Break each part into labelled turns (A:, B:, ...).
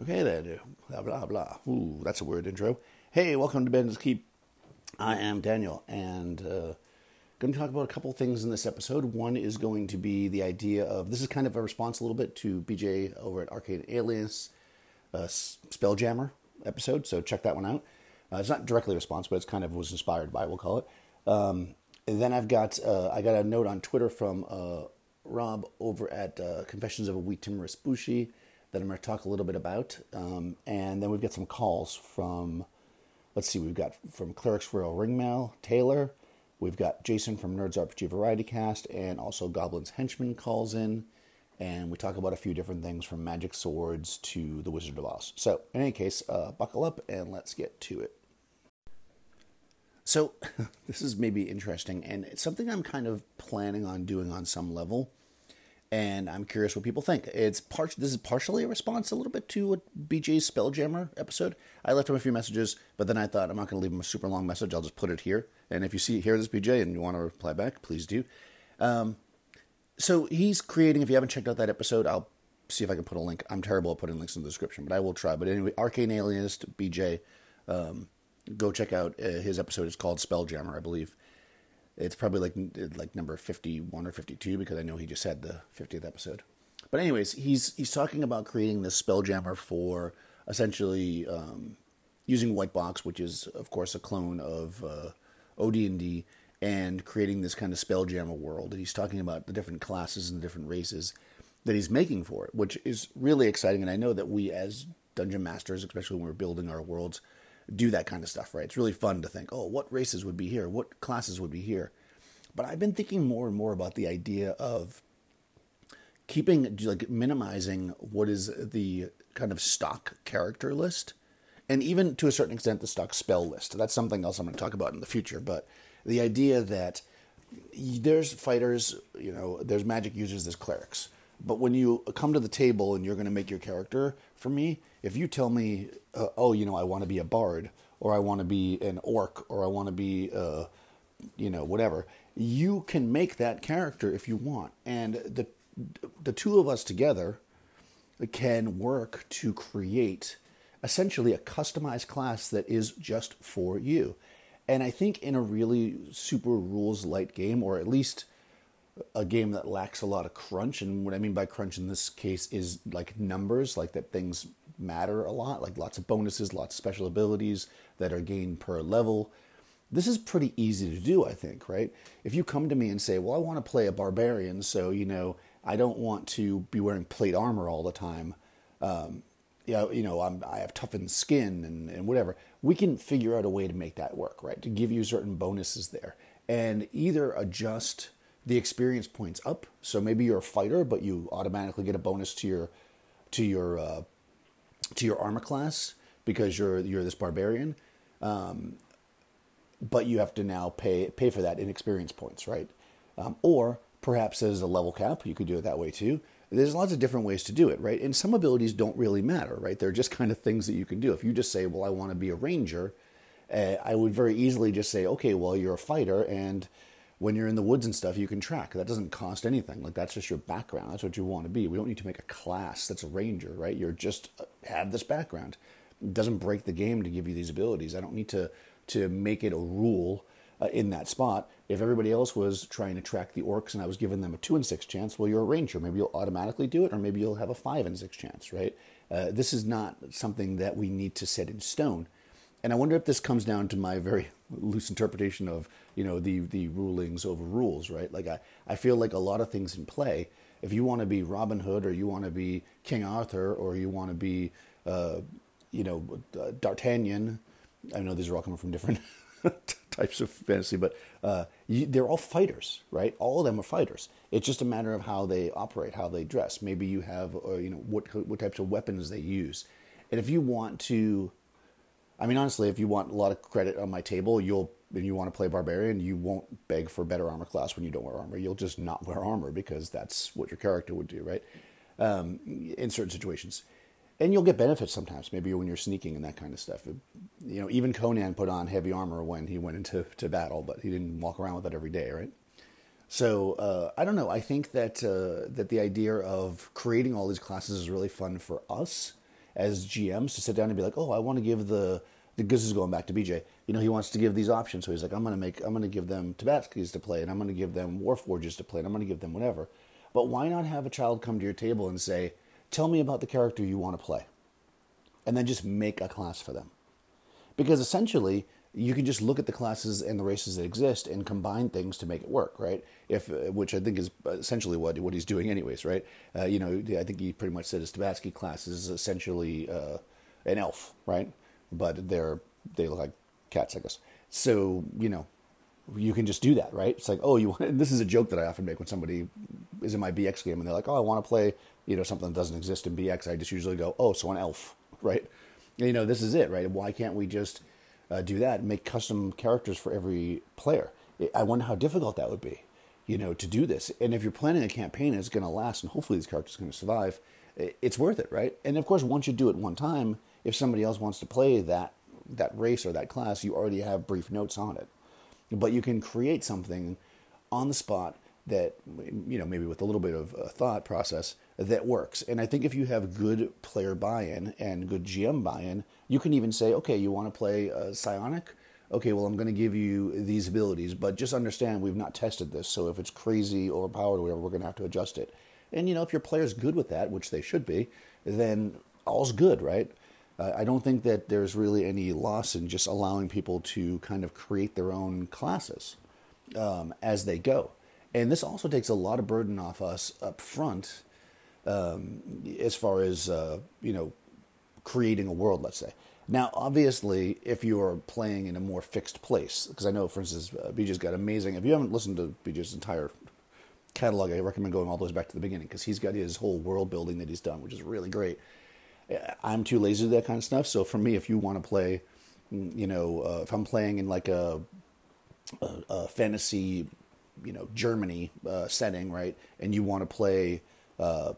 A: Okay, then. Blah, blah, blah. Ooh, that's a weird intro. Hey, welcome to Bandits Keep. I am Daniel, and uh, going to talk about a couple things in this episode. One is going to be the idea of this is kind of a response a little bit to BJ over at Arcane Alienist uh, Spelljammer episode, so check that one out. Uh, it's not directly a response, but it's kind of was inspired by, we'll call it. Um, then I've got uh, I got a note on Twitter from uh, Rob over at uh, Confessions of a Wee Timorous Beastie that I'm going to talk a little bit about. Um, and then we've got some calls from, let's see, we've got from Clerics Wear Ringmail, Taylor. We've got Jason from Nerds RPG Variety Cast, and also Goblin's Henchman calls in. And we talk about a few different things from magic swords to the Wizard of Oz. So, in any case, uh, buckle up and let's get to it. So, this is maybe interesting, and it's something I'm kind of planning on doing on some level and I'm curious what people think. It's part. This is partially a response a little bit to what BJ's Spelljammer episode. I left him a few messages, but then I thought I'm not going to leave him a super long message. I'll just put it here. And if you see hear this BJ and you want to reply back, please do. Um, so he's creating. If you haven't checked out that episode, I'll see if I can put a link. I'm terrible at putting links in the description, but I will try. But anyway, Arcane Alienist BJ, um, go check out uh, his episode. It's called Spelljammer, I believe it's probably like like number 51 or 52 because I know he just had the 50th episode. But anyways, he's he's talking about creating this spelljammer for essentially um, using White Box, which is of course a clone of uh, OD&D, and creating this kind of spelljammer world. And he's talking about the different classes and the different races that he's making for it, which is really exciting. And I know that we as dungeon masters, especially when we're building our worlds, do that kind of stuff, right? It's really fun to think, oh, what races would be here? What classes would be here? But I've been thinking more and more about the idea of keeping, like, minimizing what is the kind of stock character list, and even to a certain extent, the stock spell list. That's something else I'm going to talk about in the future. But the idea that there's fighters, you know, there's magic users, there's clerics. But when you come to the table and you're going to make your character, for me, if you tell me, uh, oh, you know, I want to be a bard, or I want to be an orc, or I want to be, uh, you know, whatever, you can make that character if you want. And the the two of us together can work to create essentially a customized class that is just for you. And I think in a really super rules light game, or at least a game that lacks a lot of crunch. And what I mean by crunch in this case is like numbers, like that things matter a lot, like lots of bonuses, lots of special abilities that are gained per level. This is pretty easy to do, I think, right? If you come to me and say, well, I want to play a barbarian, so, you know, I don't want to be wearing plate armor all the time. Um, you know, you know I'm, I have toughened skin and, and whatever. We can figure out a way to make that work, right? To give you certain bonuses there and either adjust the experience points up. So maybe you're a fighter, but you automatically get a bonus to your to your uh, to your armor class because you're you're this barbarian. Um, but you have to now pay pay for that in experience points, right? Um, or perhaps as a level cap, you could do it that way too. There's lots of different ways to do it, right? And some abilities don't really matter, right? They're just kind of things that you can do. If you just say, "Well, I want to be a ranger," uh, I would very easily just say, "Okay, well, you're a fighter, and when you're in the woods and stuff, you can track. That doesn't cost anything. Like that's just your background. That's what you want to be. We don't need to make a class that's a ranger, right? You're just uh, have this background. It doesn't break the game to give you these abilities. I don't need to to make it a rule uh, in that spot. If everybody else was trying to track the orcs and I was giving them a two and six chance, well, you're a ranger. Maybe you'll automatically do it, or maybe you'll have a five and six chance, right? Uh, this is not something that we need to set in stone. And I wonder if this comes down to my very loose interpretation of you know the the rulings over rules, right? Like I, I feel like a lot of things in play. If you want to be Robin Hood, or you want to be King Arthur, or you want to be, uh, you know, uh, D'Artagnan. I know these are all coming from different types of fantasy, but uh, you, they're all fighters, right? All of them are fighters. It's just a matter of how they operate, how they dress. Maybe you have, uh, you know, what what types of weapons they use, and if you want to I mean, honestly, if you want a lot of credit on my table, you'll and you want to play barbarian, you won't beg for better armor class when you don't wear armor. You'll just not wear armor because that's what your character would do, right? Um, in certain situations, and you'll get benefits sometimes. Maybe when you're sneaking and that kind of stuff. You know, even Conan put on heavy armor when he went into to battle, but he didn't walk around with it every day, right? So uh, I don't know. I think that uh, that the idea of creating all these classes is really fun for us as GMs to sit down and be like, oh, I want to give the the this is going back to BJ. You know, he wants to give these options, so he's like, I'm gonna make, I'm gonna give them Tabaxis to play, and I'm gonna give them Warforges to play, and I'm gonna give them whatever. But why not have a child come to your table and say, tell me about the character you want to play, and then just make a class for them, because essentially you can just look at the classes and the races that exist and combine things to make it work, right? If which I think is essentially what what he's doing, anyways, right? Uh, you know, I think he pretty much said his Tabaxi class is essentially uh, an elf, right? But they're they look like cats, I guess. So you know, you can just do that, right? It's like, oh, you want. this is a joke that I often make when somebody is in my BX game and they're like, oh, I want to play, you know, something that doesn't exist in BX. I just usually go, oh, so an elf, right? You know, this is it, right? Why can't we just uh, do that, make custom characters for every player. I wonder how difficult that would be, you know, to do this. And if you're planning a campaign that's going to last and hopefully these characters are going to survive, it's worth it, right? And of course, once you do it one time, if somebody else wants to play that that race or that class, you already have brief notes on it. But you can create something on the spot that you know maybe with a little bit of a thought process that works. And I think if you have good player buy-in and good GM buy-in, you can even say, okay, you want to play uh, psionic? Okay, well, I'm going to give you these abilities, but just understand we've not tested this. So if it's crazy or powered or whatever, we're going to have to adjust it. And you know, if your player's good with that, which they should be, then all's good, right? Uh, I don't think that there's really any loss in just allowing people to kind of create their own classes um, as they go. And this also takes a lot of burden off us up front um, as far as, uh, you know, creating a world, let's say. Now, obviously, if you are playing in a more fixed place, because I know, for instance, uh, BJ's got amazing. If you haven't listened to BJ's entire catalog, I recommend going all the way back to the beginning because he's got his whole world building that he's done, which is really great. I'm too lazy to do that kind of stuff. So for me, if you want to play, you know, uh, if I'm playing in like a, a, a fantasy, you know, Germany uh, setting, right, and you want to play uh,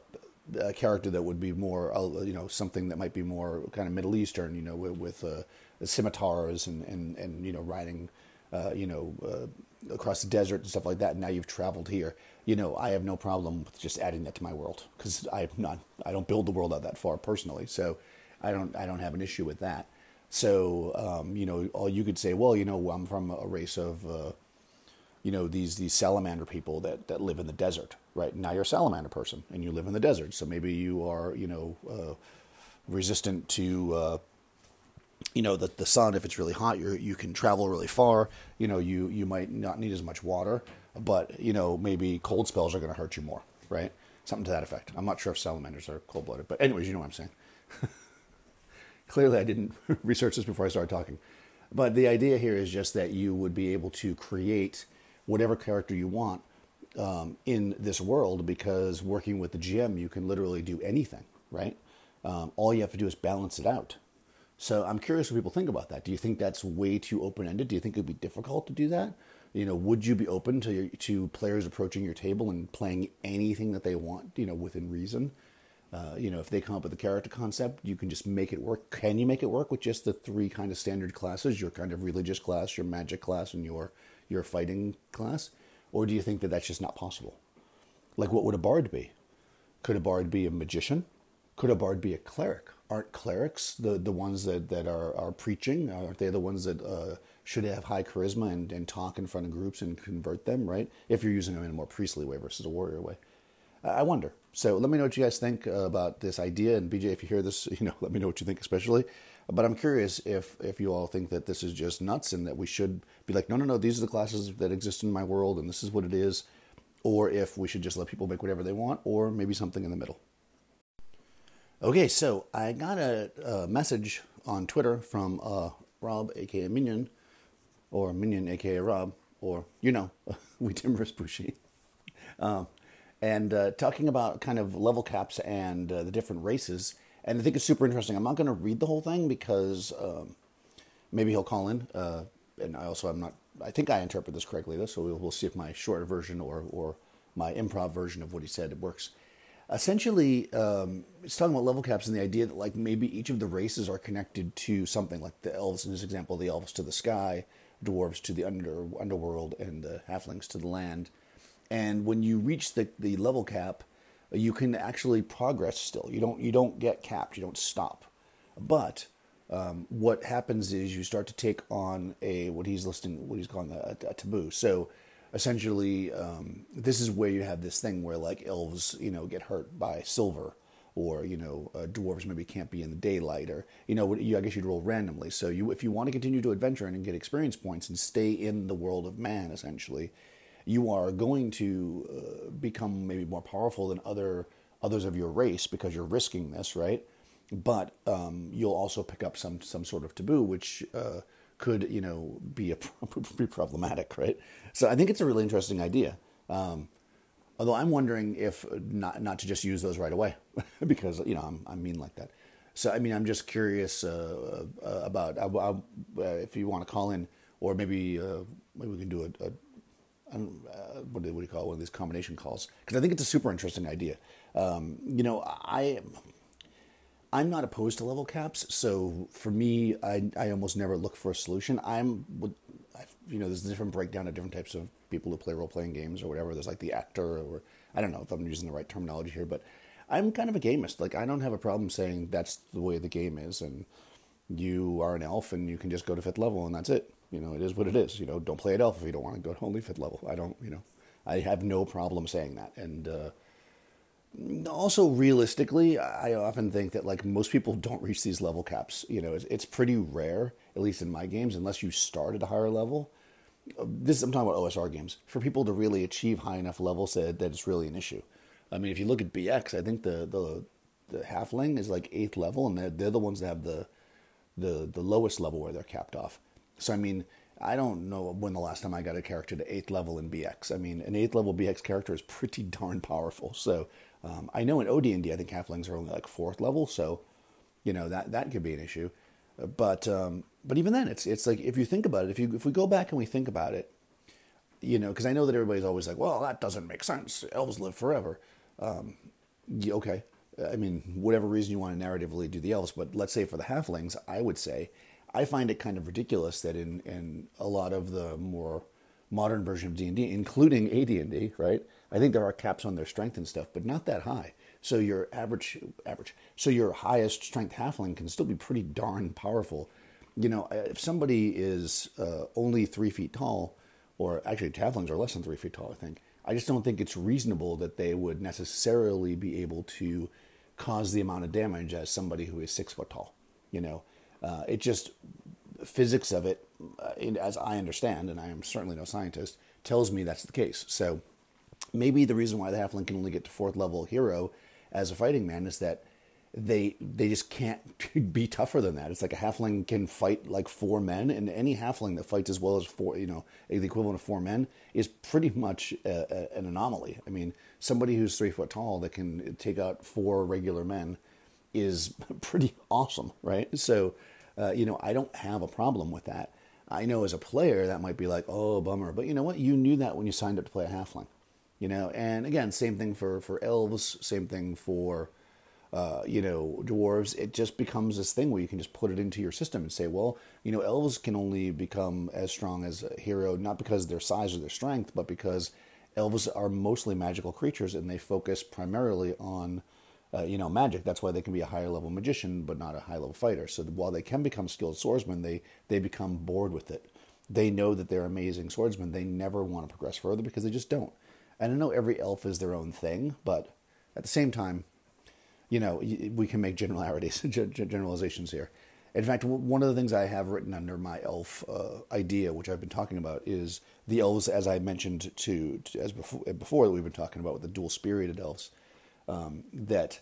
A: a character that would be more, uh, you know, something that might be more kind of Middle Eastern, you know, with, with uh, scimitars and, and, and, you know, riding, uh, you know, uh, across the desert and stuff like that. And now you've traveled here. You know, I have no problem with just adding that to my world because I'm not, I don't build the world out that far personally. So I don't, I don't have an issue with that. So, um, you know, all you could say, well, you know, I'm from a race of, uh, you know these these salamander people that that live in the desert right? Now you're a salamander person and you live in the desert. So maybe you are you know uh, resistant to uh, you know the the sun. If it's really hot you you can travel really far. You know you you might not need as much water but you know maybe cold spells are going to hurt you more right? Something to that effect. I'm not sure if salamanders are cold blooded but anyways you know what i'm saying. Clearly i didn't research this before i started talking. But the idea here is just that you would be able to create whatever character you want um, in this world because working with the GM, you can literally do anything, right? Um, all you have to do is balance it out. So I'm curious what people think about that. Do you think that's way too open ended? Do you think it would be difficult to do that? You know, would you be open to to players approaching your table and playing anything that they want? You know, within reason. Uh, you know, if they come up with a character concept, you can just make it work. Can you make it work with just the three kind of standard classes? Your kind of religious class, your magic class, and your your fighting class? Or do you think that that's just not possible? Like, what would a bard be? Could a bard be a magician? Could a bard be a cleric? Aren't clerics the, the ones that, that are, are preaching? Aren't they the ones that uh, should have high charisma and, and talk in front of groups and convert them, right? If you're using them in a more priestly way versus a warrior way. I wonder. So let me know what you guys think about this idea. And BJ, if you hear this, you know, let me know what you think, especially. But I'm curious if if you all think that this is just nuts and that we should be like, no, no, no, these are the classes that exist in my world and this is what it is, or if we should just let people make whatever they want, or maybe something in the middle. Okay, so I got a, a message on Twitter from uh, Rob, aka Minion, or Minion, aka Rob, or you know, we timorous bushy. Um, and uh, talking about kind of level caps and uh, the different races and I think it's super interesting. I'm not going to read the whole thing because um, maybe he'll call in, uh, and I also I'm not. I think I interpret this correctly, though, so we'll, we'll see if my short version or or my improv version of what he said works. Essentially, um, it's talking about level caps and the idea that like maybe each of the races are connected to something. Like the elves, in this example, the elves to the sky, dwarves to the under underworld, and the halflings to the land. And when you reach the the level cap, you can actually progress still. You don't you don't get capped. You don't stop. But um, what happens is you start to take on a what he's listing, what he's calling a, a taboo. So essentially, um, this is where you have this thing where like elves, you know, get hurt by silver, or you know, uh, dwarves maybe can't be in the daylight, or you know, you, I guess you'd roll randomly. So you, if you want to continue to adventure and get experience points and stay in the world of man, essentially, you are going to uh, become maybe more powerful than other others of your race because you're risking this, right? But um, you'll also pick up some some sort of taboo, which uh, could you know be a be problematic, right? So I think it's a really interesting idea. Um, although I'm wondering if not not to just use those right away because you know I'm I'm mean like that. So I mean I'm just curious uh, uh, about uh, uh if you want to call in or maybe maybe we can do a, a what, do, what do you call one of these combination calls because I think it's a super interesting idea. Um, you know I I'm not opposed to level caps, so for me, I, I almost never look for a solution. I'm, you know, there's a different breakdown of different types of people who play role playing games or whatever. There's like the actor, or I don't know if I'm using the right terminology here, but I'm kind of a gamist. Like I don't have a problem saying that's the way the game is, and you are an elf and you can just go to fifth level and that's it. You know, it is what it is. You know, don't play at elf if you don't want to go to only fifth level. I don't, you know, I have no problem saying that, and. Uh, also realistically i often think that like most people don't reach these level caps you know it's, it's, pretty rare at least in my games unless you start at a higher level this i'm talking about osr games for people to really achieve high enough levels that, that it's really an issue i mean if you look at bx i think the the, the halfling is like eighth level and they're, they're the ones that have the the the lowest level where they're capped off so i mean I don't know when the last time I got a character to eighth level in BX. I mean, an eighth level BX character is pretty darn powerful. So um, I know in OD&D, I think halflings are only like fourth level, so you know that that could be an issue. But um, but even then, it's it's like if you think about it, if you if we go back and we think about it, you know, because I know that everybody's always like, well, that doesn't make sense. Elves live forever. Um, okay, I mean, whatever reason you want to narratively do the elves, but let's say for the halflings, I would say I find it kind of ridiculous that in in a lot of the more modern version of D and D, including AD&D, right? I think there are caps on their strength and stuff, but not that high. So your average average, so your highest strength halfling can still be pretty darn powerful. You know, if somebody is uh, only three feet tall, or actually halflings are less than three feet tall, I think. I just don't think it's reasonable that they would necessarily be able to cause the amount of damage as somebody who is six foot tall. You know, uh, it just physics of it, uh, as I understand, and I am certainly no scientist, tells me that's the case. So maybe the reason why the halfling can only get to fourth level hero as a fighting man is that they they just can't be tougher than that. It's like a halfling can fight like four men, and any halfling that fights as well as four, you know, the equivalent of four men is pretty much a, a, an anomaly. I mean, somebody who's three foot tall that can take out four regular men is pretty awesome, right? So, uh, you know, I don't have a problem with that. I know as a player that might be like, oh, bummer, but you know what? You knew that when you signed up to play a halfling you know and again same thing for for elves same thing for uh, you know dwarves it just becomes this thing where you can just put it into your system and say well you know elves can only become as strong as a hero not because their size or their strength but because elves are mostly magical creatures and they focus primarily on uh, you know magic that's why they can be a higher level magician but not a high level fighter so while they can become skilled swordsmen they they become bored with it they know that they're amazing swordsmen they never want to progress further because they just don't and I know every elf is their own thing, but at the same time, you know, we can make generalities, generalizations here. In fact, one of the things I have written under my elf uh, idea, which I've been talking about, is the elves, as I mentioned to, to as before, before that we've been talking about with the dual spirited elves. Um, that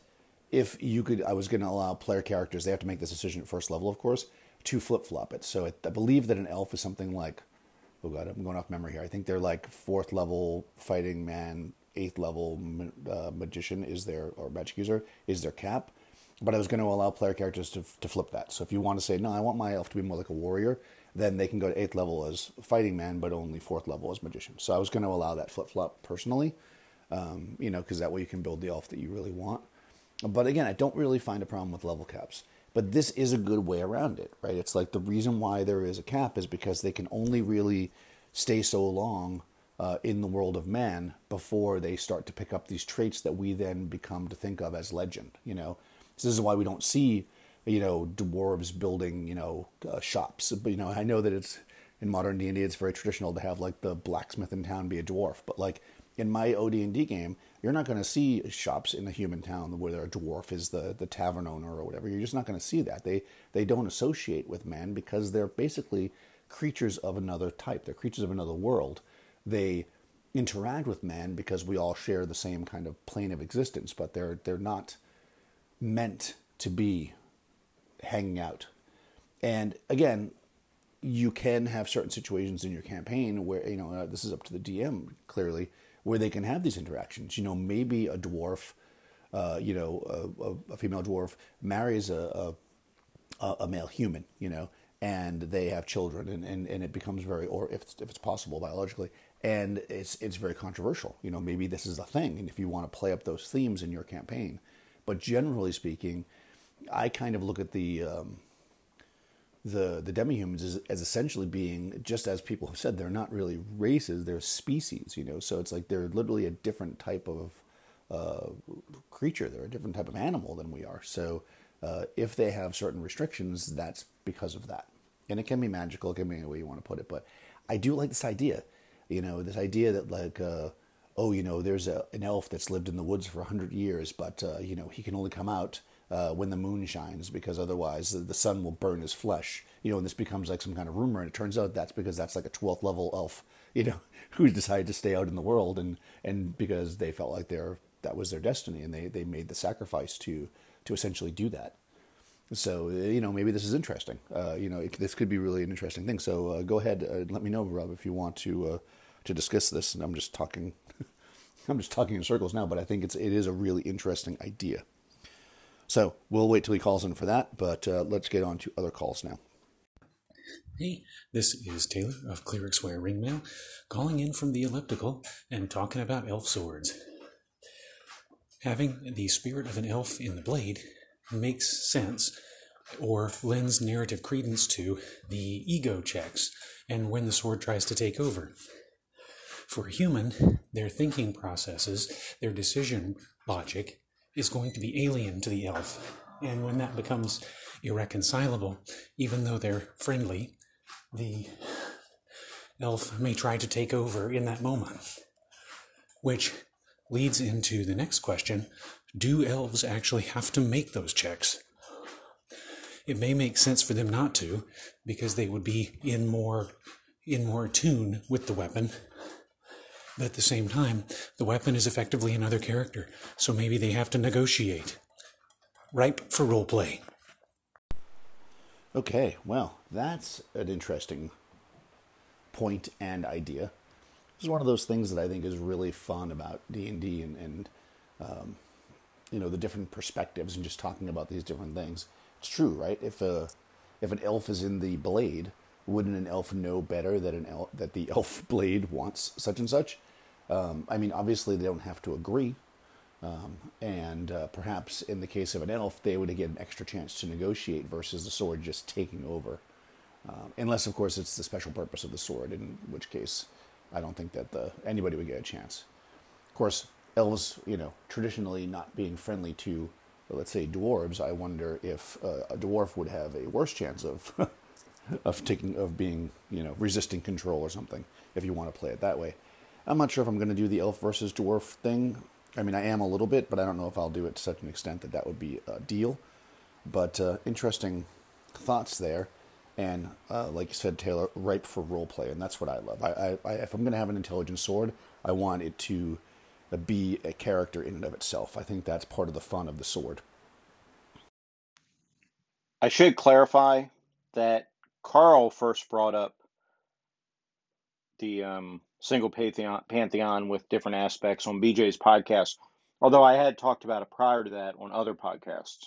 A: if you could, I was going to allow player characters, they have to make this decision at first level, of course, to flip flop it. So it, I believe that an elf is something like oh god, I'm going off memory here. I think they're like fourth level fighting man, eighth level uh, magician is their or magic user is their cap. But I was going to allow player characters to to flip that. So if you want to say no, I want my elf to be more like a warrior, then they can go to eighth level as fighting man, but only fourth level as magician. So I was going to allow that flip flop personally, um, you know, because that way you can build the elf that you really want. But again, I don't really find a problem with level caps. But this is a good way around it, right? It's like the reason why there is a cap is because they can only really stay so long uh, in the world of man before they start to pick up these traits that we then become to think of as legend. You know, so this is why we don't see you know dwarves building you know uh, shops. But you know I know that it's in modern D and D it's very traditional to have like the blacksmith in town be a dwarf, but like in my OD and D game, you're not going to see shops in a human town where a dwarf is the, the tavern owner or whatever. You're just not going to see that. They they don't associate with men because they're basically creatures of another type. They're creatures of another world. They interact with man because we all share the same kind of plane of existence, but they're they're not meant to be hanging out. And again, you can have certain situations in your campaign where you know uh, this is up to the DM clearly where they can have these interactions. You know, maybe a dwarf, uh, you know, a, a, female dwarf marries a, a, a male human, you know, and they have children, and, and, and it becomes very, or if it's, if it's possible biologically, and it's it's very controversial. You know, maybe this is a thing, and if you want to play up those themes in your campaign, but generally speaking, I kind of look at the um, the the demi-humans as, as essentially being just as people have said they're not really races they're species you know? So it's like they're literally a different type of uh, creature. They're a different type of animal than we are. So uh, if they have certain restrictions that's because of that. And it can be magical it can be any way you want to put it but i do like this idea you know this idea that like uh, oh you know there's a, an elf that's lived in the woods for 100 years but uh, you know he can only come out uh, when the moon shines because otherwise the, the, sun will burn his flesh. You know, and this becomes like some kind of rumor. And it turns out that's because that's like a 12th level elf, you know, who decided to stay out in the world and, and because they felt like their, that was their destiny and they, they made the sacrifice to, to essentially do that. So, you know, maybe this is interesting. Uh, you know, it, this could be really an interesting thing. So uh, go ahead, uh, let me know, Rob, if you want to, uh, to discuss this. And I'm just talking, I'm just talking in circles now, but I think it's, it is a really interesting idea. So we'll wait till he calls in for that, but uh, let's get on to other calls now.
B: Hey, this is Taylor of Clerics Wear Ringmail, calling in from the elliptical and talking about elf swords. Having the spirit of an elf in the blade makes sense or lends narrative credence to the ego checks and when the sword tries to take over. For a human, their thinking processes, their decision logic is going to be alien to the elf. And when that becomes irreconcilable, even though they're friendly, the elf may try to take over in that moment. Which leads into the next question do elves actually have to make those checks? It may make sense for them not to, because they would be in more in more tune with the weapon but at the same time, the weapon is effectively another character, so maybe they have to negotiate. Ripe for role play.
A: Okay, well, that's an interesting point and idea. This is one of those things that I think is really fun about D and D and, um, you know the different perspectives and just talking about these different things. It's true, right? If a if an elf is in the blade, wouldn't an elf know better that an elf, that the elf blade wants such and such? Um, I mean, obviously they don't have to agree, um, and uh, perhaps in the case of an elf, they would get an extra chance to negotiate versus the sword just taking over. Um, unless, of course, it's the special purpose of the sword, in which case I don't think that the, anybody would get a chance. Of course, elves, you know, traditionally not being friendly to, let's say, dwarves, I wonder if uh, a dwarf would have a worse chance of of taking of being, you know, resisting control or something if you want to play it that way. I'm not sure if I'm going to do the elf versus dwarf thing. I mean, I am a little bit, but I don't know if I'll do it to such an extent that that would be a deal. But uh, interesting thoughts there. And uh, like you said, Taylor, ripe for role play, and that's what I love. I, I, I if I'm going to have an intelligent sword, I want it to be a character in and of itself. I think that's part of the fun of the sword.
C: I should clarify that Carl first brought up the um, single pantheon, pantheon with different aspects on BJ's podcast. Although I had talked about it prior to that on other podcasts.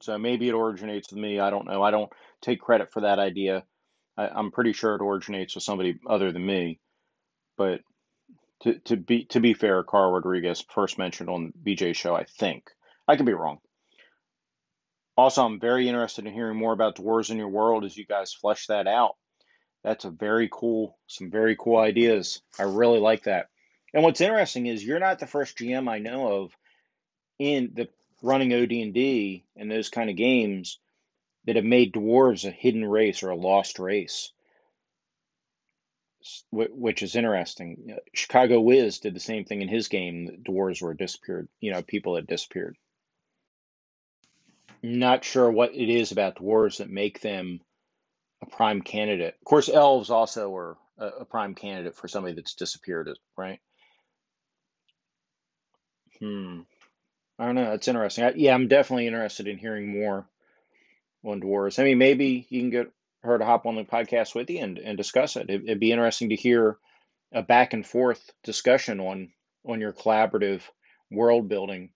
C: So maybe it originates with me. I don't know. I don't take credit for that idea. I, I'm pretty sure it originates with somebody other than me. But to, to be to be fair, Carl Rodriguez first mentioned on BJ's show, I think. I could be wrong. Also, I'm very interested in hearing more about dwarves in your world as you guys flesh that out. That's a very cool, some very cool ideas. I really like that. And what's interesting is you're not the first GM I know of in the running OD&D and those kind of games that have made dwarves a hidden race or a lost race, which is interesting. Chicago Wiz did the same thing in his game. Dwarves were disappeared. You know, people had disappeared. Not sure what it is about dwarves that make them a prime candidate. Of course, elves also are a, a prime candidate for somebody that's disappeared, right? Hmm. I don't know. That's interesting. I, yeah, I'm definitely interested in hearing more on dwarves. I mean, maybe you can get her to hop on the podcast with you and, and discuss it. it. It'd be interesting to hear a back and forth discussion on on your collaborative world building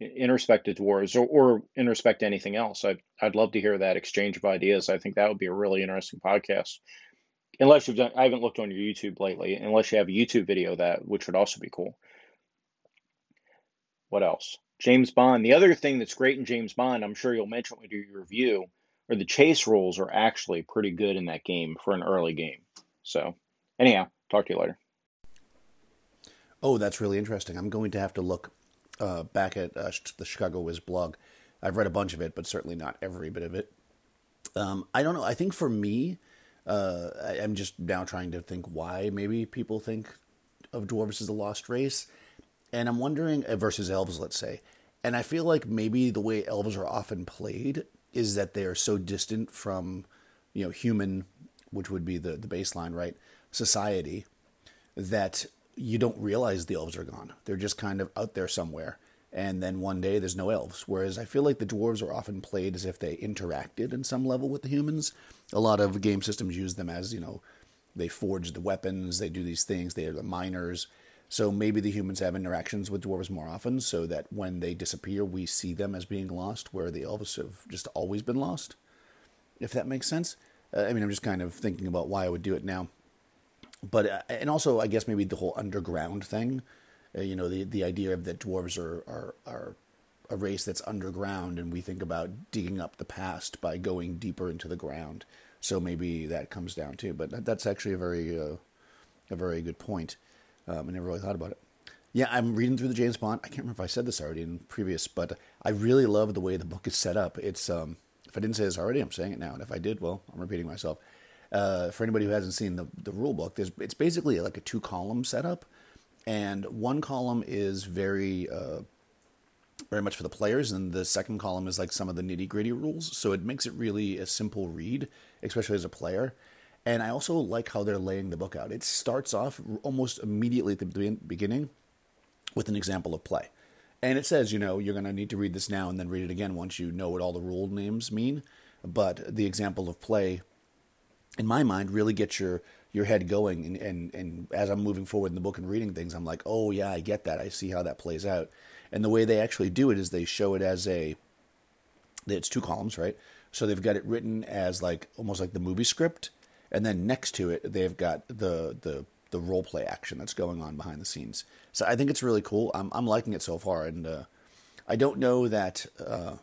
C: in respect to dwarves or, or in respect to anything else. I'd, I'd love to hear that exchange of ideas. I think that would be a really interesting podcast. Unless you've done, I haven't looked on your YouTube lately, unless you have a YouTube video that, which would also be cool. What else? James Bond. The other thing that's great in James Bond, I'm sure you'll mention when you do your review, are the chase rules are actually pretty good in that game for an early game. So, anyhow, talk to you later.
A: Oh, that's really interesting. I'm going to have to look uh, back at uh, the Chicago Wiz blog. I've read a bunch of it, but certainly not every bit of it. Um, I don't know. I think for me, uh, I, am just now trying to think why maybe people think of dwarves as a lost race, and I'm wondering uh, versus elves, let's say. And I feel like maybe the way elves are often played is that they are so distant from, you know, human, which would be the the baseline, right? Society, that you don't realize the elves are gone. They're just kind of out there somewhere. And then one day there's no elves. Whereas I feel like the dwarves are often played as if they interacted in some level with the humans. A lot of game systems use them as, you know, they forge the weapons, they do these things, they are the miners. So maybe the humans have interactions with dwarves more often so that when they disappear, we see them as being lost, where the elves have just always been lost. If that makes sense. Uh, I mean, I'm just kind of thinking about why I would do it now but uh, and also I guess maybe the whole underground thing, uh, you know, the the idea of that dwarves are are are a race that's underground, and we think about digging up the past by going deeper into the ground. So maybe that comes down too. But that's actually a very uh, a very good point. Um, I never really thought about it. Yeah, I'm reading through the James Bond. I can't remember if I said this already in previous, but I really love the way the book is set up. It's um, if I didn't say this already, I'm saying it now, and if I did, well, I'm repeating myself. Uh, for anybody who hasn't seen the, the rule book, it's basically like a two column setup. And one column is very, uh, very much for the players, and the second column is like some of the nitty gritty rules. So it makes it really a simple read, especially as a player. And I also like how they're laying the book out. It starts off almost immediately at the beginning with an example of play. And it says, you know, you're going to need to read this now and then read it again once you know what all the rule names mean. But the example of play in my mind, really get your your head going. And, and, and as I'm moving forward in the book and reading things, I'm like, oh, yeah, I get that. I see how that plays out. And the way they actually do it is they show it as a, it's two columns, right? So they've got it written as like almost like the movie script. And then next to it, they've got the, the, the role play action that's going on behind the scenes. So I think it's really cool. I'm, I'm liking it so far. And uh, I don't know that uh,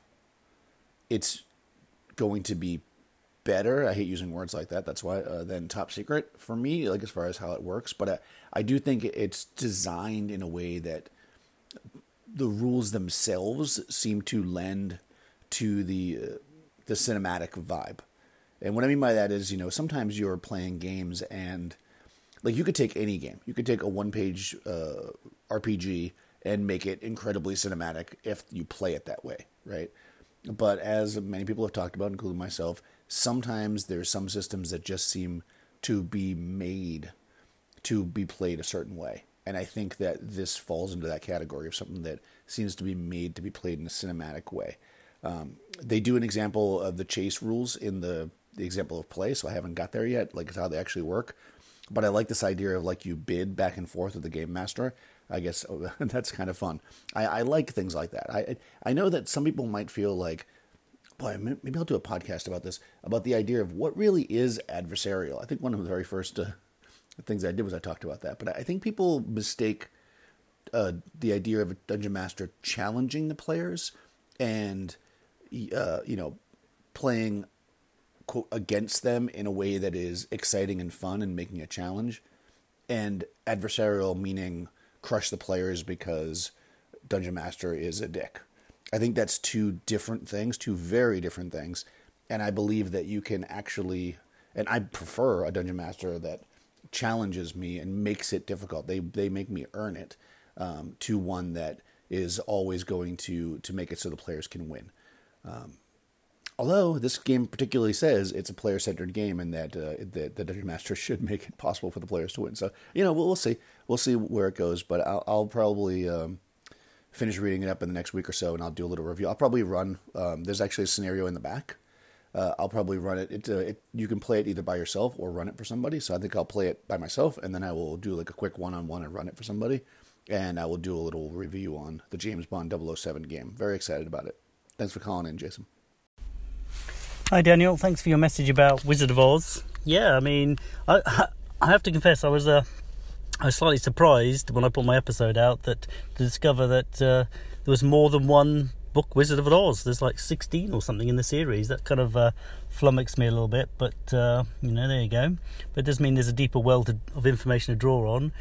A: it's going to be better. I hate using words like that. That's why uh, than top secret for me, like as far as how it works. But I, I do think it's designed in a way that the rules themselves seem to lend to the uh, the cinematic vibe. And what I mean by that is, you know, sometimes you're playing games and like you could take any game. You could take a one-page uh, RPG and make it incredibly cinematic if you play it that way, right? But as many people have talked about, including myself, sometimes there's some systems that just seem to be made to be played a certain way. And I think that this falls into that category of something that seems to be made to be played in a cinematic way. Um, they do an example of the chase rules in the, the example of play, so I haven't got there yet, like how they actually work. But I like this idea of like you bid back and forth with the game master. I guess oh, that's kind of fun. I, I like things like that. I I know that some people might feel like boy, maybe I'll do a podcast about this, about the idea of what really is adversarial. I think one of the very first uh, things I did was I talked about that. But I think people mistake uh, the idea of a dungeon master challenging the players and, uh, you know, playing quote, against them in a way that is exciting and fun and making a challenge, and adversarial meaning crush the players because dungeon master is a dick I think that's two different things, two very different things. And I believe that you can actually, and I prefer a dungeon master that challenges me and makes it difficult. They they make me earn it um, to one that is always going to to make it so the players can win. Um, although this game particularly says it's a player centered game and that uh, the, the dungeon master should make it possible for the players to win. So you know we'll, we'll see we'll see where it goes, but I'll, I'll probably. Um, finish reading it up in the next week or so, and I'll do a little review. I'll probably run. Um, there's actually a scenario in the back. Uh, I'll probably run it. It, uh, it. You can play it either by yourself or run it for somebody. So I think I'll play it by myself, and then I will do like a quick one-on-one and run it for somebody, and I will do a little review on the James Bond 007 game. Very excited about it. Thanks for calling in, Jason.
D: Hi Daniel, thanks for your message about Wizard of Oz. Yeah, I mean, I I have to confess I was uh, I was slightly surprised when I put my episode out that to discover that uh, there was more than one book Wizard of Oz. There's like 16 or something in the series. That kind of uh, flummoxed me a little bit, but uh, you know, there you go. But it does mean there's a deeper well to, of information to draw on.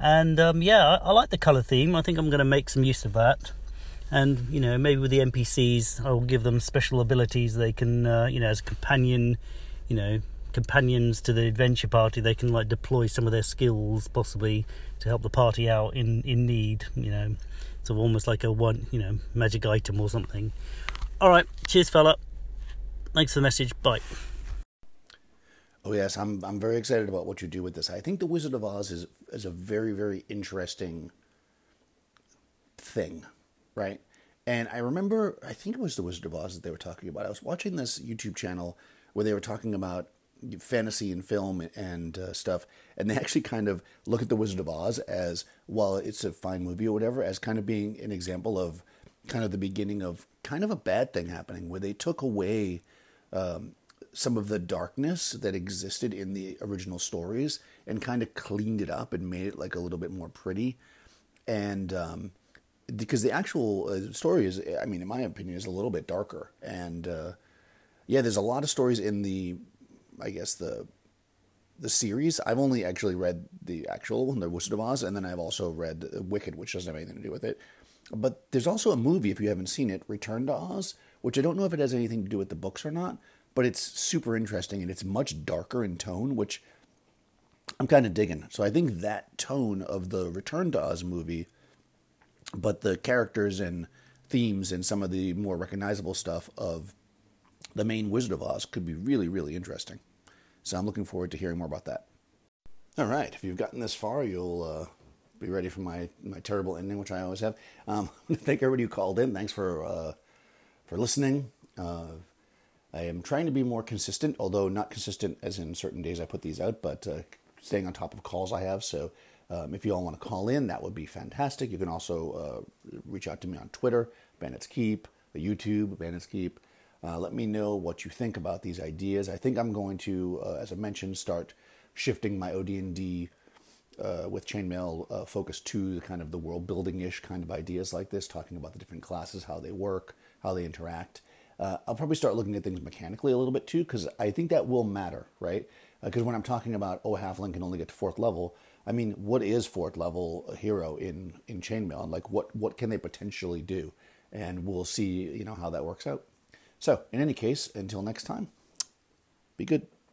D: And um, yeah, I, I, like the colour theme. I think I'm going to make some use of that. And you know, maybe with the NPCs, I will give them special abilities. They can, uh, you know, as a companion, you know, companions to the adventure party, they can like deploy some of their skills possibly to help the party out in in need. You know, sort of almost like a one you know magic item or something. All right, cheers, fella. Thanks for the message. Bye.
A: Oh yes, I'm I'm very excited about what you do with this. I think the Wizard of Oz is is a very very interesting thing, right? And I remember, I think it was the Wizard of Oz that they were talking about. I was watching this YouTube channel where they were talking about fantasy and film and uh, stuff, and they actually kind of look at the Wizard of Oz as while it's a fine movie or whatever, as kind of being an example of kind of the beginning of kind of a bad thing happening, where they took away um, some of the darkness that existed in the original stories and kind of cleaned it up and made it like a little bit more pretty, and um, because the actual uh, story is, I mean, in my opinion, is a little bit darker and. Uh, yeah, there's a lot of stories in the I guess the the series. I've only actually read the actual one, The Wizard of Oz, and then I've also read Wicked, which doesn't have anything to do with it. But there's also a movie, if you haven't seen it, Return to Oz, which I don't know if it has anything to do with the books or not, but it's super interesting and it's much darker in tone, which I'm kind of digging. So I think that tone of the Return to Oz movie, but the characters and themes and some of the more recognizable stuff of the main Wizard of Oz could be really, really interesting. So I'm looking forward to hearing more about that. All right, if you've gotten this far, you'll uh, be ready for my, my terrible ending, which I always have. Um, thank everybody who called in. Thanks for uh, for listening. Uh, I am trying to be more consistent, although not consistent as in certain days I put these out, but uh, staying on top of calls I have. So um, if you all want to call in, that would be fantastic. You can also uh, reach out to me on Twitter, Bandits Keep, YouTube, Bandits Keep. Uh, let me know what you think about these ideas. I think I'm going to, uh, as I mentioned, start shifting my OD&D uh, with chainmail uh, focus to the kind of the world building ish kind of ideas like this, talking about the different classes, how they work, how they interact. Uh, I'll probably start looking at things mechanically a little bit too, because I think that will matter, right? Because uh, when I'm talking about oh, halfling can only get to fourth level, I mean, what is fourth level hero in in chainmail, and like what what can they potentially do? And we'll see, you know, how that works out. So, in any case, until next time, be good.